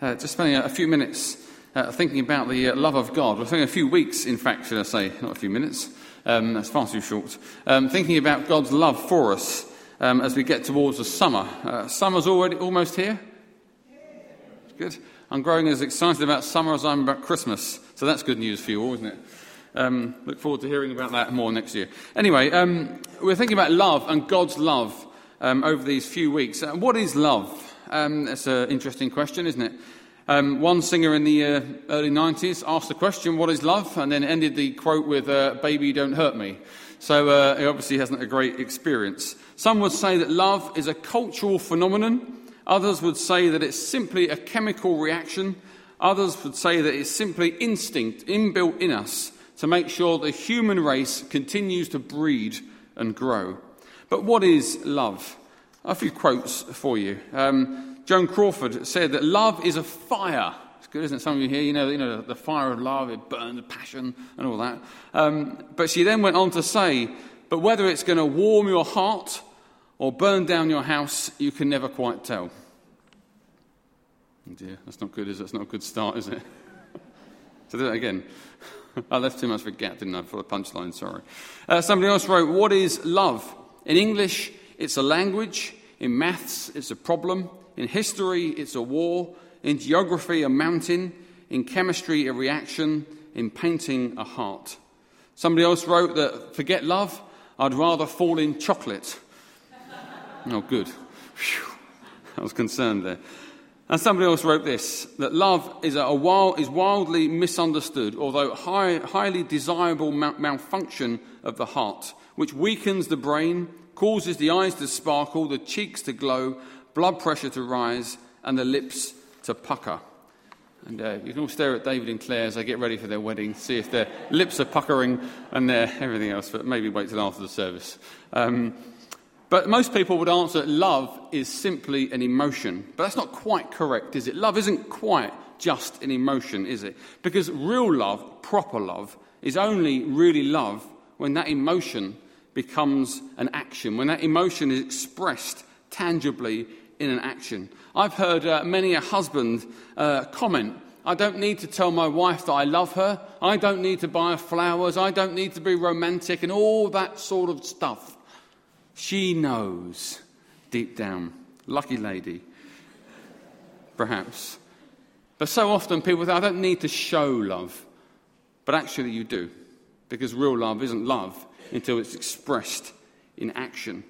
uh, just spending a, a few minutes uh, thinking about the uh, love of God. We're spending a few weeks, in fact, should I say, not a few minutes. Um, that's far too short. Um, thinking about God's love for us um, as we get towards the summer. Uh, summer's already almost here. Good. I'm growing as excited about summer as I'm about Christmas. So that's good news for you all, isn't it? Um, look forward to hearing about that more next year. Anyway, um, we're thinking about love and God's love um, over these few weeks. Uh, what is love? Um, that's an interesting question, isn't it? Um, one singer in the uh, early 90s asked the question, What is love? and then ended the quote with, uh, Baby, don't hurt me. So uh, he obviously hasn't a great experience. Some would say that love is a cultural phenomenon. Others would say that it's simply a chemical reaction. Others would say that it's simply instinct inbuilt in us to make sure the human race continues to breed and grow. But what is love? A few quotes for you. Um, Joan Crawford said that love is a fire. It's good, isn't it? Some of you here, you know, you know the fire of love, it burns passion and all that. Um, but she then went on to say, but whether it's going to warm your heart or burn down your house, you can never quite tell. Oh dear, that's not good, is it? That's not a good start, is it? so do that again. I left too much of a gap, didn't I, for the punchline, sorry. Uh, somebody else wrote, What is love? In English, it's a language. In maths, it's a problem. In history, it's a war. In geography, a mountain. In chemistry, a reaction. In painting, a heart. Somebody else wrote that, forget love, I'd rather fall in chocolate. oh, good. I was concerned there. And somebody else wrote this that love is, a wild, is wildly misunderstood, although high, highly desirable malfunction of the heart, which weakens the brain, causes the eyes to sparkle, the cheeks to glow, blood pressure to rise, and the lips to pucker. And uh, you can all stare at David and Claire as they get ready for their wedding, see if their lips are puckering and their everything else, but maybe wait till after the service. Um, but most people would answer love is simply an emotion. But that's not quite correct, is it? Love isn't quite just an emotion, is it? Because real love, proper love, is only really love when that emotion becomes an action, when that emotion is expressed tangibly in an action. I've heard uh, many a husband uh, comment, I don't need to tell my wife that I love her. I don't need to buy her flowers. I don't need to be romantic and all that sort of stuff. She knows deep down. Lucky lady. Perhaps. But so often people say, I don't need to show love. But actually, you do. Because real love isn't love, until it's expressed in action.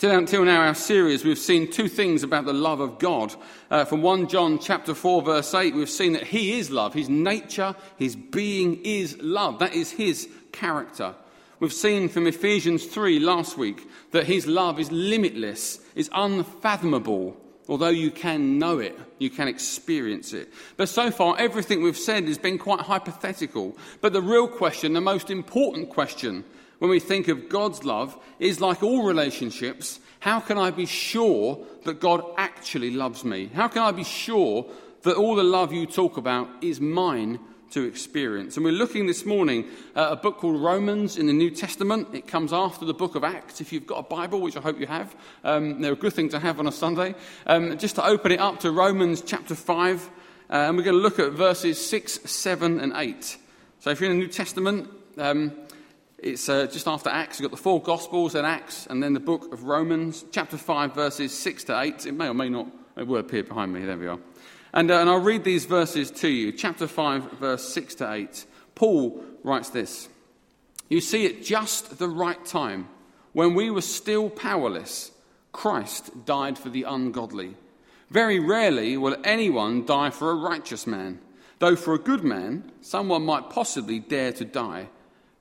Until now, our series, we've seen two things about the love of God. Uh, from 1 John chapter 4, verse 8, we've seen that He is love. His nature, His being is love. That is His character. We've seen from Ephesians 3 last week that His love is limitless, is unfathomable. Although you can know it, you can experience it. But so far, everything we've said has been quite hypothetical. But the real question, the most important question when we think of God's love, is like all relationships how can I be sure that God actually loves me? How can I be sure that all the love you talk about is mine to experience. And we're looking this morning at a book called Romans in the New Testament. It comes after the book of Acts. If you've got a Bible, which I hope you have, um, they're a good thing to have on a Sunday. Um, just to open it up to Romans chapter 5, uh, and we're going to look at verses 6, 7, and 8. So if you're in the New Testament, um, it's uh, just after Acts. You've got the four Gospels and Acts, and then the book of Romans, chapter 5, verses 6 to 8. It may or may not, it will appear behind me. There we are. And, uh, and I'll read these verses to you. Chapter 5, verse 6 to 8. Paul writes this You see, at just the right time, when we were still powerless, Christ died for the ungodly. Very rarely will anyone die for a righteous man, though for a good man, someone might possibly dare to die.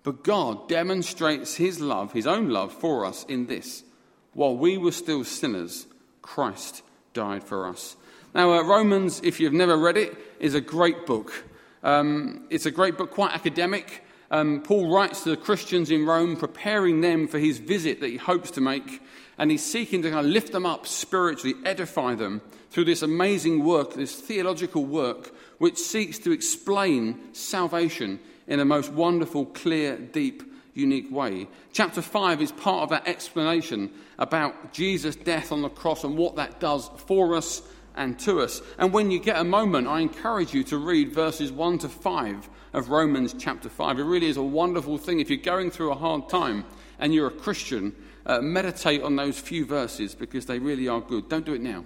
But God demonstrates his love, his own love for us in this while we were still sinners, Christ died for us. Now, uh, Romans, if you've never read it, is a great book. Um, it's a great book, quite academic. Um, Paul writes to the Christians in Rome, preparing them for his visit that he hopes to make, and he's seeking to kind of lift them up spiritually, edify them through this amazing work, this theological work, which seeks to explain salvation in a most wonderful, clear, deep, unique way. Chapter 5 is part of that explanation about Jesus' death on the cross and what that does for us and to us. And when you get a moment, I encourage you to read verses 1 to 5 of Romans chapter 5. It really is a wonderful thing. If you're going through a hard time and you're a Christian, uh, meditate on those few verses because they really are good. Don't do it now,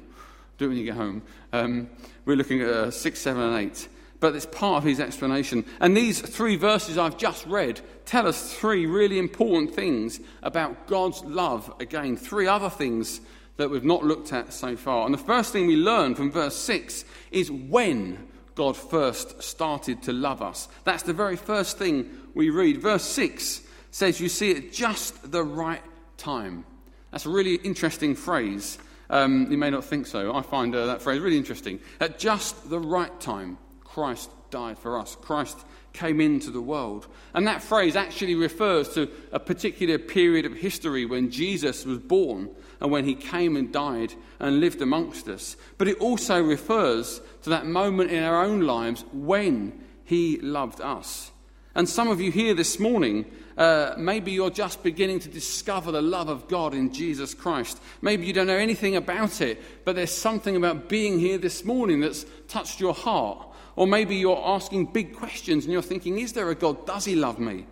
do it when you get home. Um, we're looking at uh, 6, 7, and 8 but it's part of his explanation. And these three verses I've just read tell us three really important things about God's love. Again, three other things that we've not looked at so far. And the first thing we learn from verse 6 is when God first started to love us. That's the very first thing we read. Verse 6 says, You see at just the right time. That's a really interesting phrase. Um, you may not think so. I find uh, that phrase really interesting. At just the right time, Christ died for us. Christ came into the world. And that phrase actually refers to a particular period of history when Jesus was born and when he came and died and lived amongst us. But it also refers to that moment in our own lives when he loved us. And some of you here this morning, uh, maybe you're just beginning to discover the love of God in Jesus Christ. Maybe you don't know anything about it, but there's something about being here this morning that's touched your heart. Or maybe you're asking big questions and you're thinking, is there a God? Does he love me?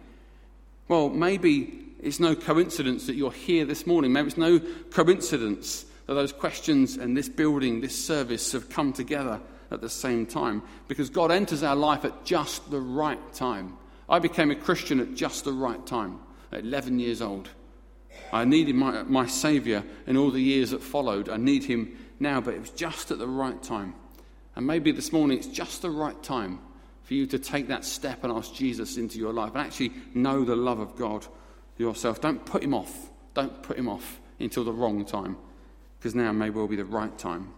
Well, maybe it's no coincidence that you're here this morning. Maybe it's no coincidence that those questions and this building, this service have come together at the same time. Because God enters our life at just the right time. I became a Christian at just the right time, at 11 years old. I needed my, my Saviour in all the years that followed. I need Him now, but it was just at the right time. And maybe this morning it's just the right time for you to take that step and ask Jesus into your life and actually know the love of God yourself. Don't put him off. Don't put him off until the wrong time, because now may well be the right time.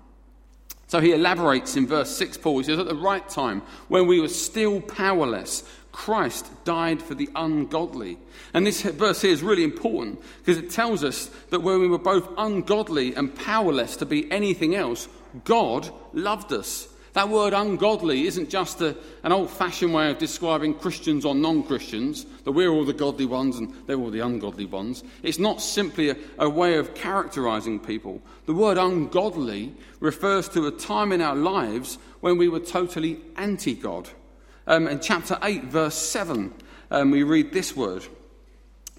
So he elaborates in verse 6, Paul. He says, At the right time, when we were still powerless, Christ died for the ungodly. And this verse here is really important because it tells us that when we were both ungodly and powerless to be anything else, God loved us. That word ungodly isn't just a, an old fashioned way of describing Christians or non Christians, that we're all the godly ones and they're all the ungodly ones. It's not simply a, a way of characterizing people. The word ungodly refers to a time in our lives when we were totally anti God. Um, in chapter 8, verse 7, um, we read this word.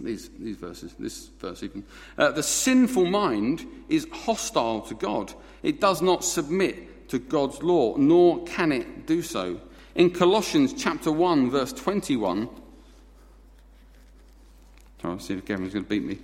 These, these verses, this verse even. Uh, the sinful mind is hostile to God. It does not submit to God's law, nor can it do so. In Colossians chapter 1, verse 21, I'll see if Gavin's going to beat me.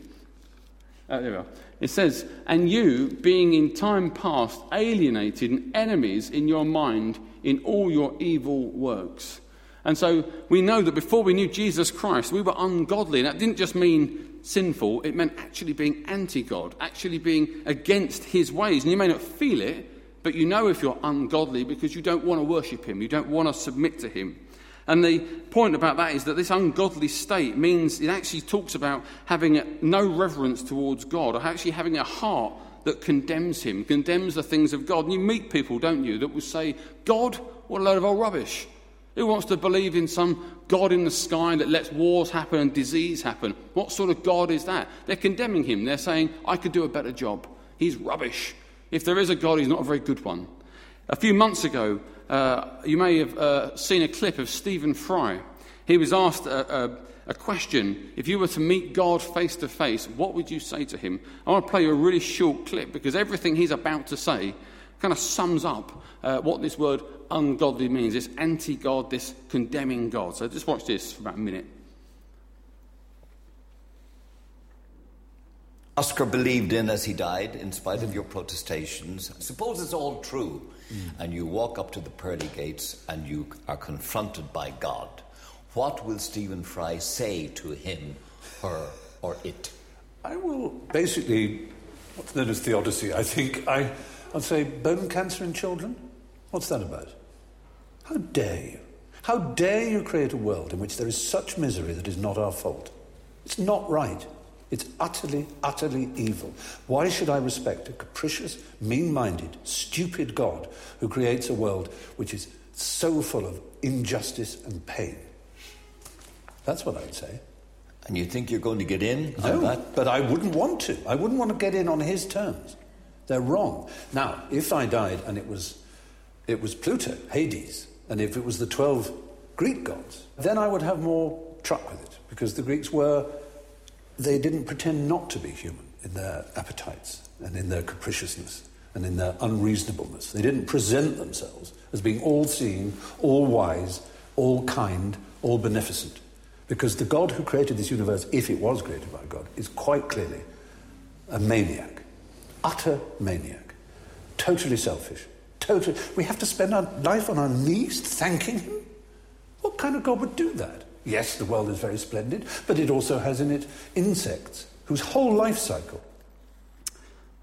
Uh, there we are. It says, And you, being in time past alienated and enemies in your mind in all your evil works. And so we know that before we knew Jesus Christ, we were ungodly. And that didn't just mean sinful, it meant actually being anti God, actually being against his ways. And you may not feel it, but you know if you're ungodly because you don't want to worship him, you don't want to submit to him. And the point about that is that this ungodly state means it actually talks about having no reverence towards God, or actually having a heart that condemns him, condemns the things of God. And you meet people, don't you, that will say, God, what a load of old rubbish. Who wants to believe in some God in the sky that lets wars happen and disease happen? What sort of God is that? They're condemning him. They're saying, I could do a better job. He's rubbish. If there is a God, he's not a very good one. A few months ago, uh, you may have uh, seen a clip of Stephen Fry. He was asked a, a, a question if you were to meet God face to face, what would you say to him? I want to play you a really short clip because everything he's about to say kind of sums up uh, what this word ungodly means this anti God, this condemning God. So just watch this for about a minute. Oscar believed in as he died, in spite of your protestations. Suppose it's all true, mm. and you walk up to the pearly gates and you are confronted by God. What will Stephen Fry say to him, her, or it? I will basically, what's known as theodicy, I think. I, I'll say, bone cancer in children? What's that about? How dare you? How dare you create a world in which there is such misery that is not our fault? It's not right. It's utterly, utterly evil. Why should I respect a capricious, mean minded, stupid God who creates a world which is so full of injustice and pain? That's what I'd say. And you think you're going to get in no, that? But I wouldn't want to. I wouldn't want to get in on his terms. They're wrong. Now, if I died and it was, it was Pluto, Hades, and if it was the 12 Greek gods, then I would have more truck with it because the Greeks were, they didn't pretend not to be human in their appetites and in their capriciousness and in their unreasonableness. They didn't present themselves as being all seeing, all wise, all kind, all beneficent. Because the God who created this universe, if it was created by God, is quite clearly a maniac, utter maniac, totally selfish. Totally, we have to spend our life on our knees thanking him? What kind of God would do that? Yes, the world is very splendid, but it also has in it insects whose whole life cycle.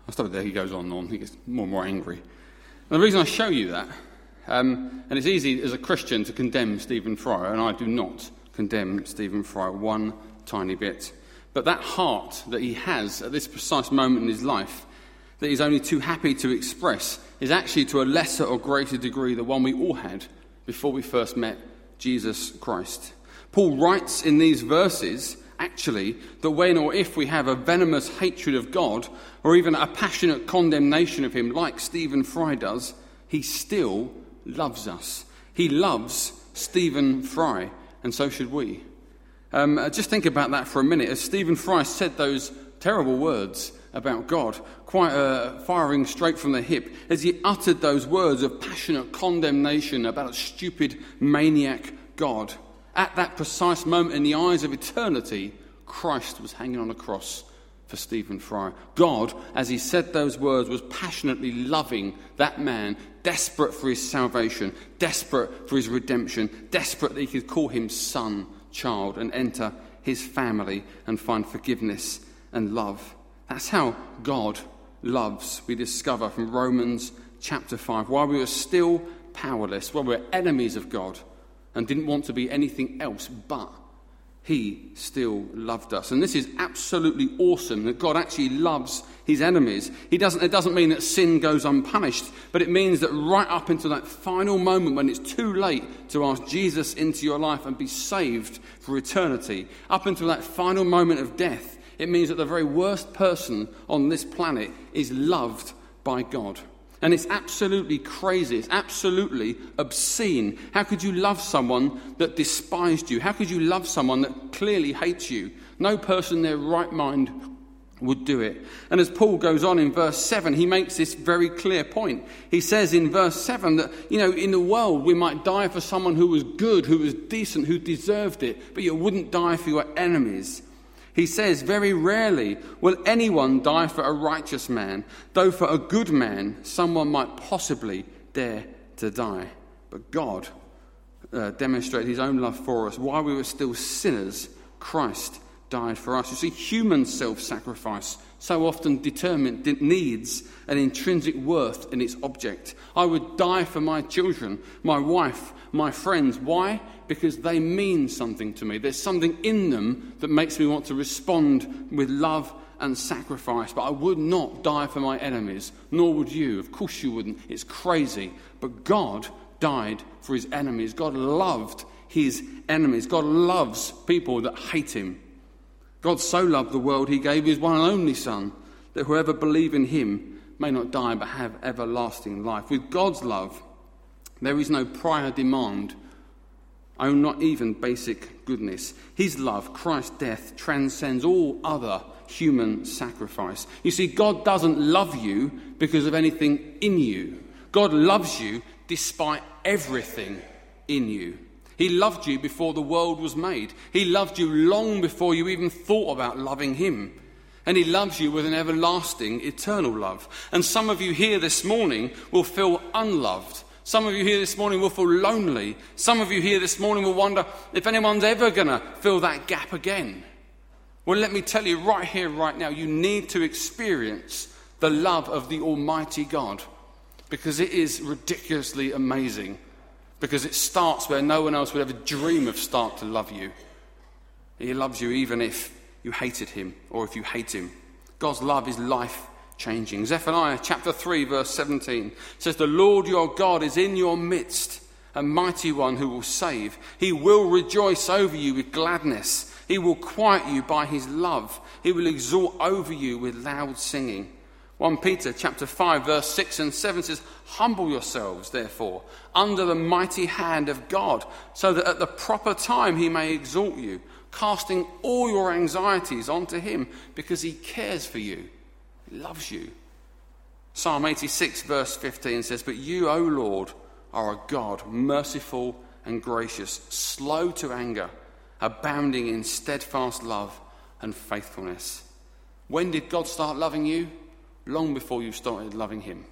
I'll stop it there. He goes on and on. He gets more and more angry. And the reason I show you that, um, and it's easy as a Christian to condemn Stephen Fry, and I do not condemn Stephen Fry one tiny bit. But that heart that he has at this precise moment in his life, that he's only too happy to express, is actually to a lesser or greater degree the one we all had before we first met Jesus Christ. Paul writes in these verses, actually, that when or if we have a venomous hatred of God, or even a passionate condemnation of Him, like Stephen Fry does, He still loves us. He loves Stephen Fry, and so should we. Um, uh, just think about that for a minute. As Stephen Fry said those terrible words about God, quite uh, firing straight from the hip, as he uttered those words of passionate condemnation about a stupid maniac God, at that precise moment in the eyes of eternity, Christ was hanging on a cross for Stephen Fry. God, as he said those words, was passionately loving that man, desperate for his salvation, desperate for his redemption, desperate that he could call him son, child, and enter his family and find forgiveness and love. That's how God loves, we discover from Romans chapter 5. While we were still powerless, while we were enemies of God and didn't want to be anything else but he still loved us. And this is absolutely awesome that God actually loves his enemies. He doesn't, it doesn't mean that sin goes unpunished, but it means that right up until that final moment when it's too late to ask Jesus into your life and be saved for eternity, up until that final moment of death, it means that the very worst person on this planet is loved by God. And it's absolutely crazy. It's absolutely obscene. How could you love someone that despised you? How could you love someone that clearly hates you? No person in their right mind would do it. And as Paul goes on in verse 7, he makes this very clear point. He says in verse 7 that, you know, in the world we might die for someone who was good, who was decent, who deserved it, but you wouldn't die for your enemies. He says, Very rarely will anyone die for a righteous man, though for a good man someone might possibly dare to die. But God uh, demonstrated his own love for us. While we were still sinners, Christ died for us. You see, human self sacrifice so often determined needs an intrinsic worth in its object. I would die for my children, my wife, my friends. Why? because they mean something to me. There's something in them that makes me want to respond with love and sacrifice. But I would not die for my enemies, nor would you. Of course, you wouldn't. It's crazy. But God died for his enemies. God loved his enemies. God loves people that hate him. God so loved the world, he gave his one and only Son, that whoever believe in him may not die but have everlasting life. With God's love, there is no prior demand Oh, not even basic goodness. His love, Christ's death, transcends all other human sacrifice. You see, God doesn't love you because of anything in you. God loves you despite everything in you. He loved you before the world was made. He loved you long before you even thought about loving Him. And He loves you with an everlasting, eternal love. And some of you here this morning will feel unloved some of you here this morning will feel lonely. Some of you here this morning will wonder if anyone's ever going to fill that gap again. Well, let me tell you right here, right now, you need to experience the love of the Almighty God because it is ridiculously amazing. Because it starts where no one else would ever dream of start to love you. He loves you even if you hated him or if you hate him. God's love is life changing. Zephaniah chapter 3, verse 17 says, The Lord your God is in your midst, a mighty one who will save. He will rejoice over you with gladness. He will quiet you by his love. He will exalt over you with loud singing. 1 Peter chapter 5 verse 6 and 7 says, "Humble yourselves therefore under the mighty hand of God, so that at the proper time he may exalt you, casting all your anxieties onto him because he cares for you. He loves you." Psalm 86 verse 15 says, "But you, O Lord, are a God merciful and gracious, slow to anger, abounding in steadfast love and faithfulness." When did God start loving you? long before you started loving Him.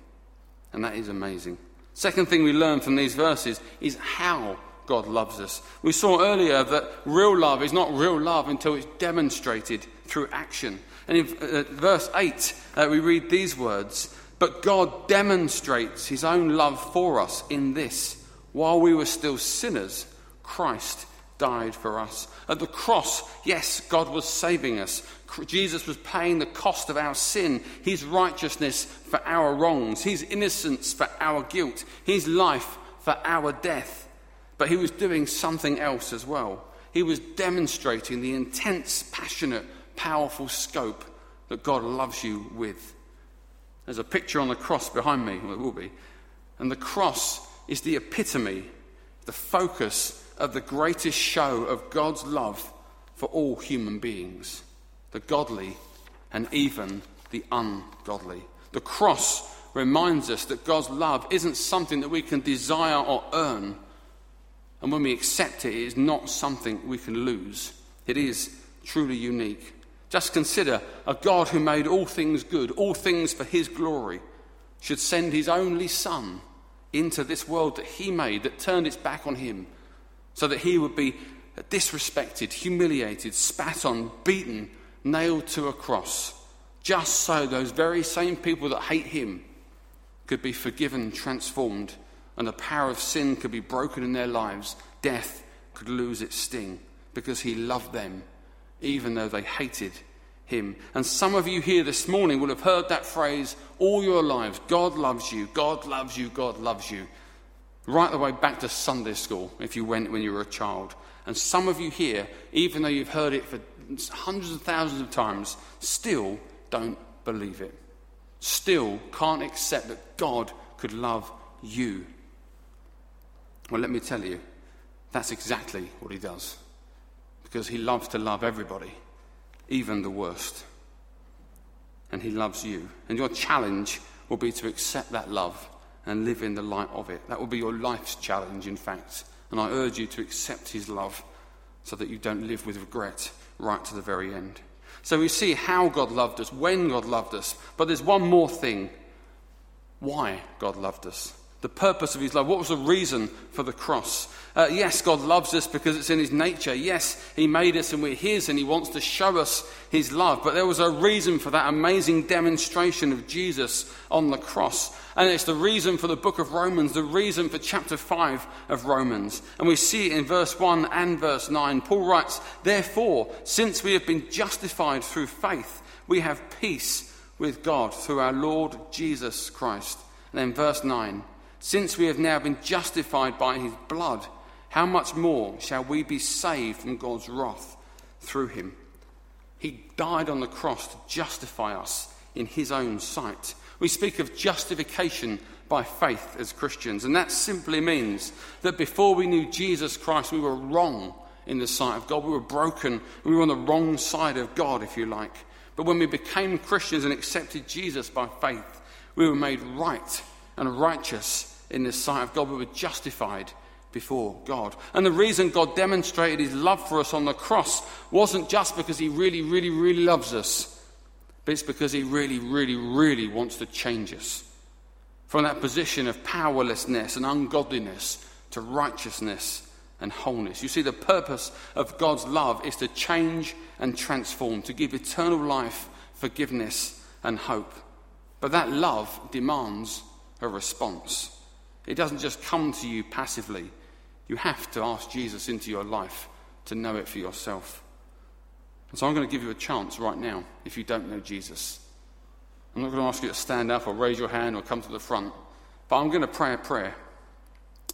And that is amazing. Second thing we learn from these verses is how God loves us. We saw earlier that real love is not real love until it's demonstrated through action. And in uh, verse 8, uh, we read these words But God demonstrates his own love for us in this while we were still sinners, Christ died for us. At the cross, yes, God was saving us. Jesus was paying the cost of our sin, his righteousness for our wrongs, his innocence for our guilt, his life for our death. But he was doing something else as well. He was demonstrating the intense, passionate, powerful scope that God loves you with. There's a picture on the cross behind me, well, it will be. And the cross is the epitome, the focus of the greatest show of God's love for all human beings the godly and even the ungodly. The cross reminds us that God's love isn't something that we can desire or earn. And when we accept it, it is not something we can lose. It is truly unique. Just consider a God who made all things good, all things for his glory, should send his only Son into this world that he made, that turned its back on him so that he would be disrespected, humiliated, spat on, beaten, nailed to a cross, just so those very same people that hate him could be forgiven, transformed, and the power of sin could be broken in their lives. Death could lose its sting because he loved them, even though they hated him. And some of you here this morning will have heard that phrase all your lives God loves you, God loves you, God loves you right the way back to Sunday school if you went when you were a child. And some of you here, even though you've heard it for hundreds of thousands of times, still don't believe it. Still can't accept that God could love you. Well, let me tell you, that's exactly what he does. Because he loves to love everybody, even the worst. And he loves you. And your challenge will be to accept that love and live in the light of it. That will be your life's challenge, in fact. And I urge you to accept his love so that you don't live with regret right to the very end. So we see how God loved us, when God loved us. But there's one more thing why God loved us the purpose of his love. What was the reason for the cross? Uh, yes, God loves us because it's in his nature. Yes, he made us and we're his and he wants to show us his love. But there was a reason for that amazing demonstration of Jesus on the cross. And it's the reason for the book of Romans, the reason for chapter 5 of Romans. And we see it in verse 1 and verse 9. Paul writes, Therefore, since we have been justified through faith, we have peace with God through our Lord Jesus Christ. And then verse 9. Since we have now been justified by his blood, how much more shall we be saved from God's wrath through him? He died on the cross to justify us in his own sight. We speak of justification by faith as Christians, and that simply means that before we knew Jesus Christ, we were wrong in the sight of God. We were broken. We were on the wrong side of God, if you like. But when we became Christians and accepted Jesus by faith, we were made right and righteous in the sight of God. We were justified before God. And the reason God demonstrated his love for us on the cross wasn't just because he really, really, really loves us, but it's because he really, really, really wants to change us from that position of powerlessness and ungodliness to righteousness and wholeness. You see, the purpose of God's love is to change and transform, to give eternal life, forgiveness, and hope. But that love demands a response. It doesn't just come to you passively. You have to ask Jesus into your life to know it for yourself. And so I'm going to give you a chance right now if you don't know Jesus. I'm not going to ask you to stand up or raise your hand or come to the front, but I'm going to pray a prayer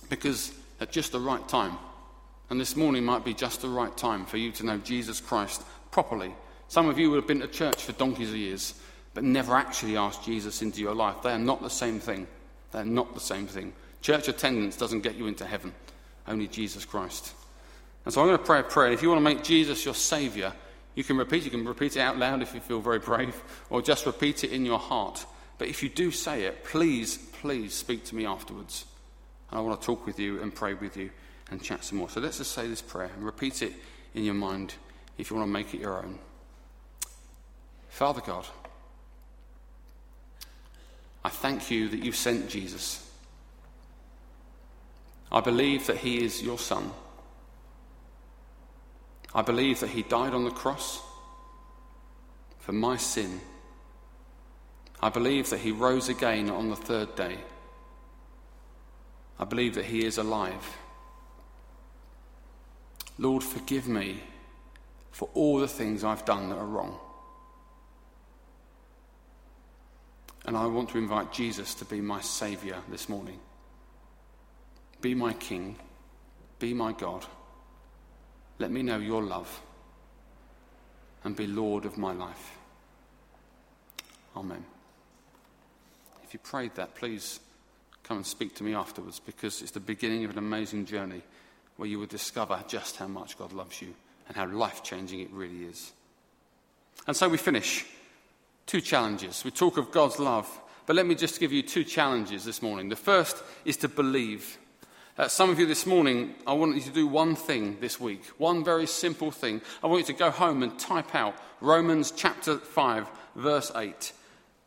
because at just the right time, and this morning might be just the right time for you to know Jesus Christ properly. Some of you would have been to church for donkeys of years, but never actually asked Jesus into your life. They are not the same thing. They're not the same thing. Church attendance doesn't get you into heaven, only Jesus Christ. And so I'm going to pray a prayer. If you want to make Jesus your Saviour, you can repeat. You can repeat it out loud if you feel very brave, or just repeat it in your heart. But if you do say it, please, please speak to me afterwards. And I want to talk with you and pray with you and chat some more. So let's just say this prayer and repeat it in your mind if you want to make it your own. Father God, I thank you that you sent Jesus. I believe that he is your son. I believe that he died on the cross for my sin. I believe that he rose again on the third day. I believe that he is alive. Lord, forgive me for all the things I've done that are wrong. And I want to invite Jesus to be my Saviour this morning. Be my King. Be my God. Let me know your love and be Lord of my life. Amen. If you prayed that, please come and speak to me afterwards because it's the beginning of an amazing journey where you will discover just how much God loves you and how life changing it really is. And so we finish. Two challenges. We talk of God's love, but let me just give you two challenges this morning. The first is to believe. Uh, some of you this morning, I want you to do one thing this week, one very simple thing. I want you to go home and type out Romans chapter 5, verse 8.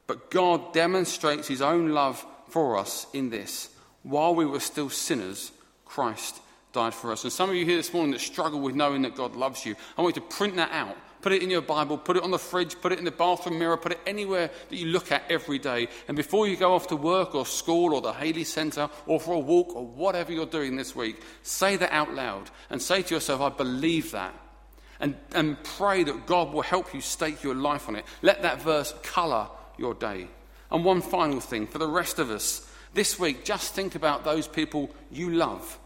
But God demonstrates his own love for us in this. While we were still sinners, Christ died for us. And some of you here this morning that struggle with knowing that God loves you, I want you to print that out Put it in your Bible, put it on the fridge, put it in the bathroom mirror, put it anywhere that you look at every day. And before you go off to work or school or the Haley Centre or for a walk or whatever you're doing this week, say that out loud and say to yourself, I believe that. And, and pray that God will help you stake your life on it. Let that verse colour your day. And one final thing for the rest of us this week, just think about those people you love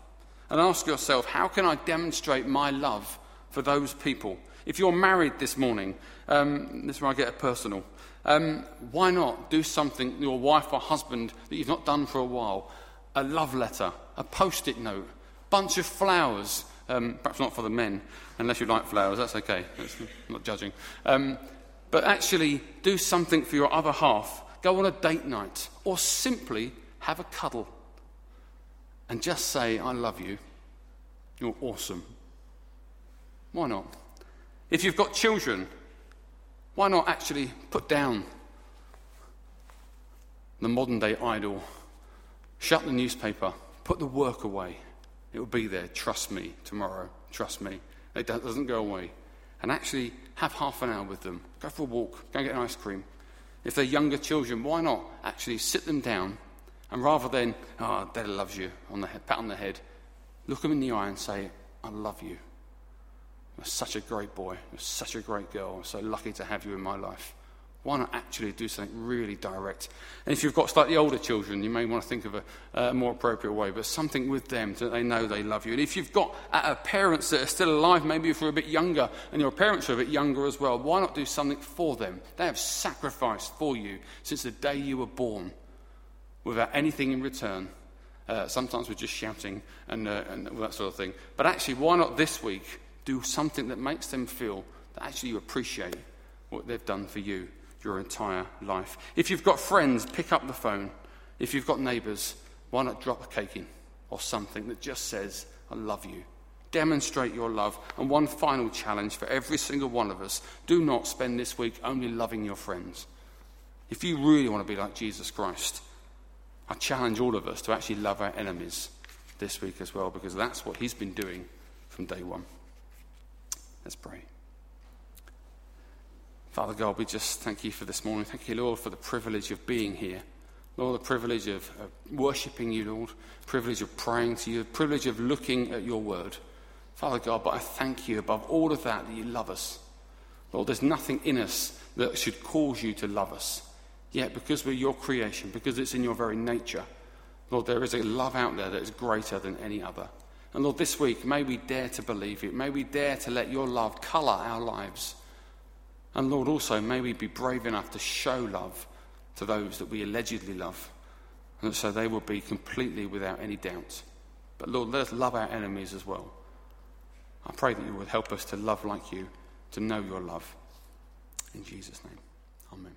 and ask yourself, how can I demonstrate my love for those people? If you're married this morning, um, this is where I get personal. Um, why not do something your wife or husband that you've not done for a while? A love letter, a post it note, bunch of flowers. Um, perhaps not for the men, unless you like flowers, that's okay. That's, I'm not judging. Um, but actually, do something for your other half. Go on a date night, or simply have a cuddle. And just say, I love you. You're awesome. Why not? If you've got children, why not actually put down the modern day idol, shut the newspaper, put the work away? It will be there, trust me, tomorrow, trust me. It doesn't go away. And actually have half an hour with them. Go for a walk, go and get an ice cream. If they're younger children, why not actually sit them down and rather than, ah, oh, Dad loves you, on the head, pat on the head, look them in the eye and say, I love you. You're such a great boy. You're such a great girl. I'm so lucky to have you in my life. Why not actually do something really direct? And if you've got slightly older children, you may want to think of a, a more appropriate way, but something with them so they know they love you. And if you've got uh, parents that are still alive, maybe if you're a bit younger and your parents are a bit younger as well, why not do something for them? They have sacrificed for you since the day you were born without anything in return. Uh, sometimes we're just shouting and, uh, and that sort of thing. But actually, why not this week do something that makes them feel that actually you appreciate what they've done for you your entire life. If you've got friends, pick up the phone. If you've got neighbours, why not drop a cake in or something that just says, I love you? Demonstrate your love. And one final challenge for every single one of us do not spend this week only loving your friends. If you really want to be like Jesus Christ, I challenge all of us to actually love our enemies this week as well, because that's what he's been doing from day one. Let's pray. Father God, we just thank you for this morning. Thank you, Lord, for the privilege of being here. Lord, the privilege of, of worshipping you, Lord, privilege of praying to you, privilege of looking at your word. Father God, but I thank you above all of that that you love us. Lord, there's nothing in us that should cause you to love us. Yet, because we're your creation, because it's in your very nature, Lord, there is a love out there that is greater than any other. And Lord, this week, may we dare to believe it. May we dare to let your love colour our lives. And Lord, also, may we be brave enough to show love to those that we allegedly love, and so they will be completely without any doubt. But Lord, let us love our enemies as well. I pray that you would help us to love like you, to know your love. In Jesus' name, amen.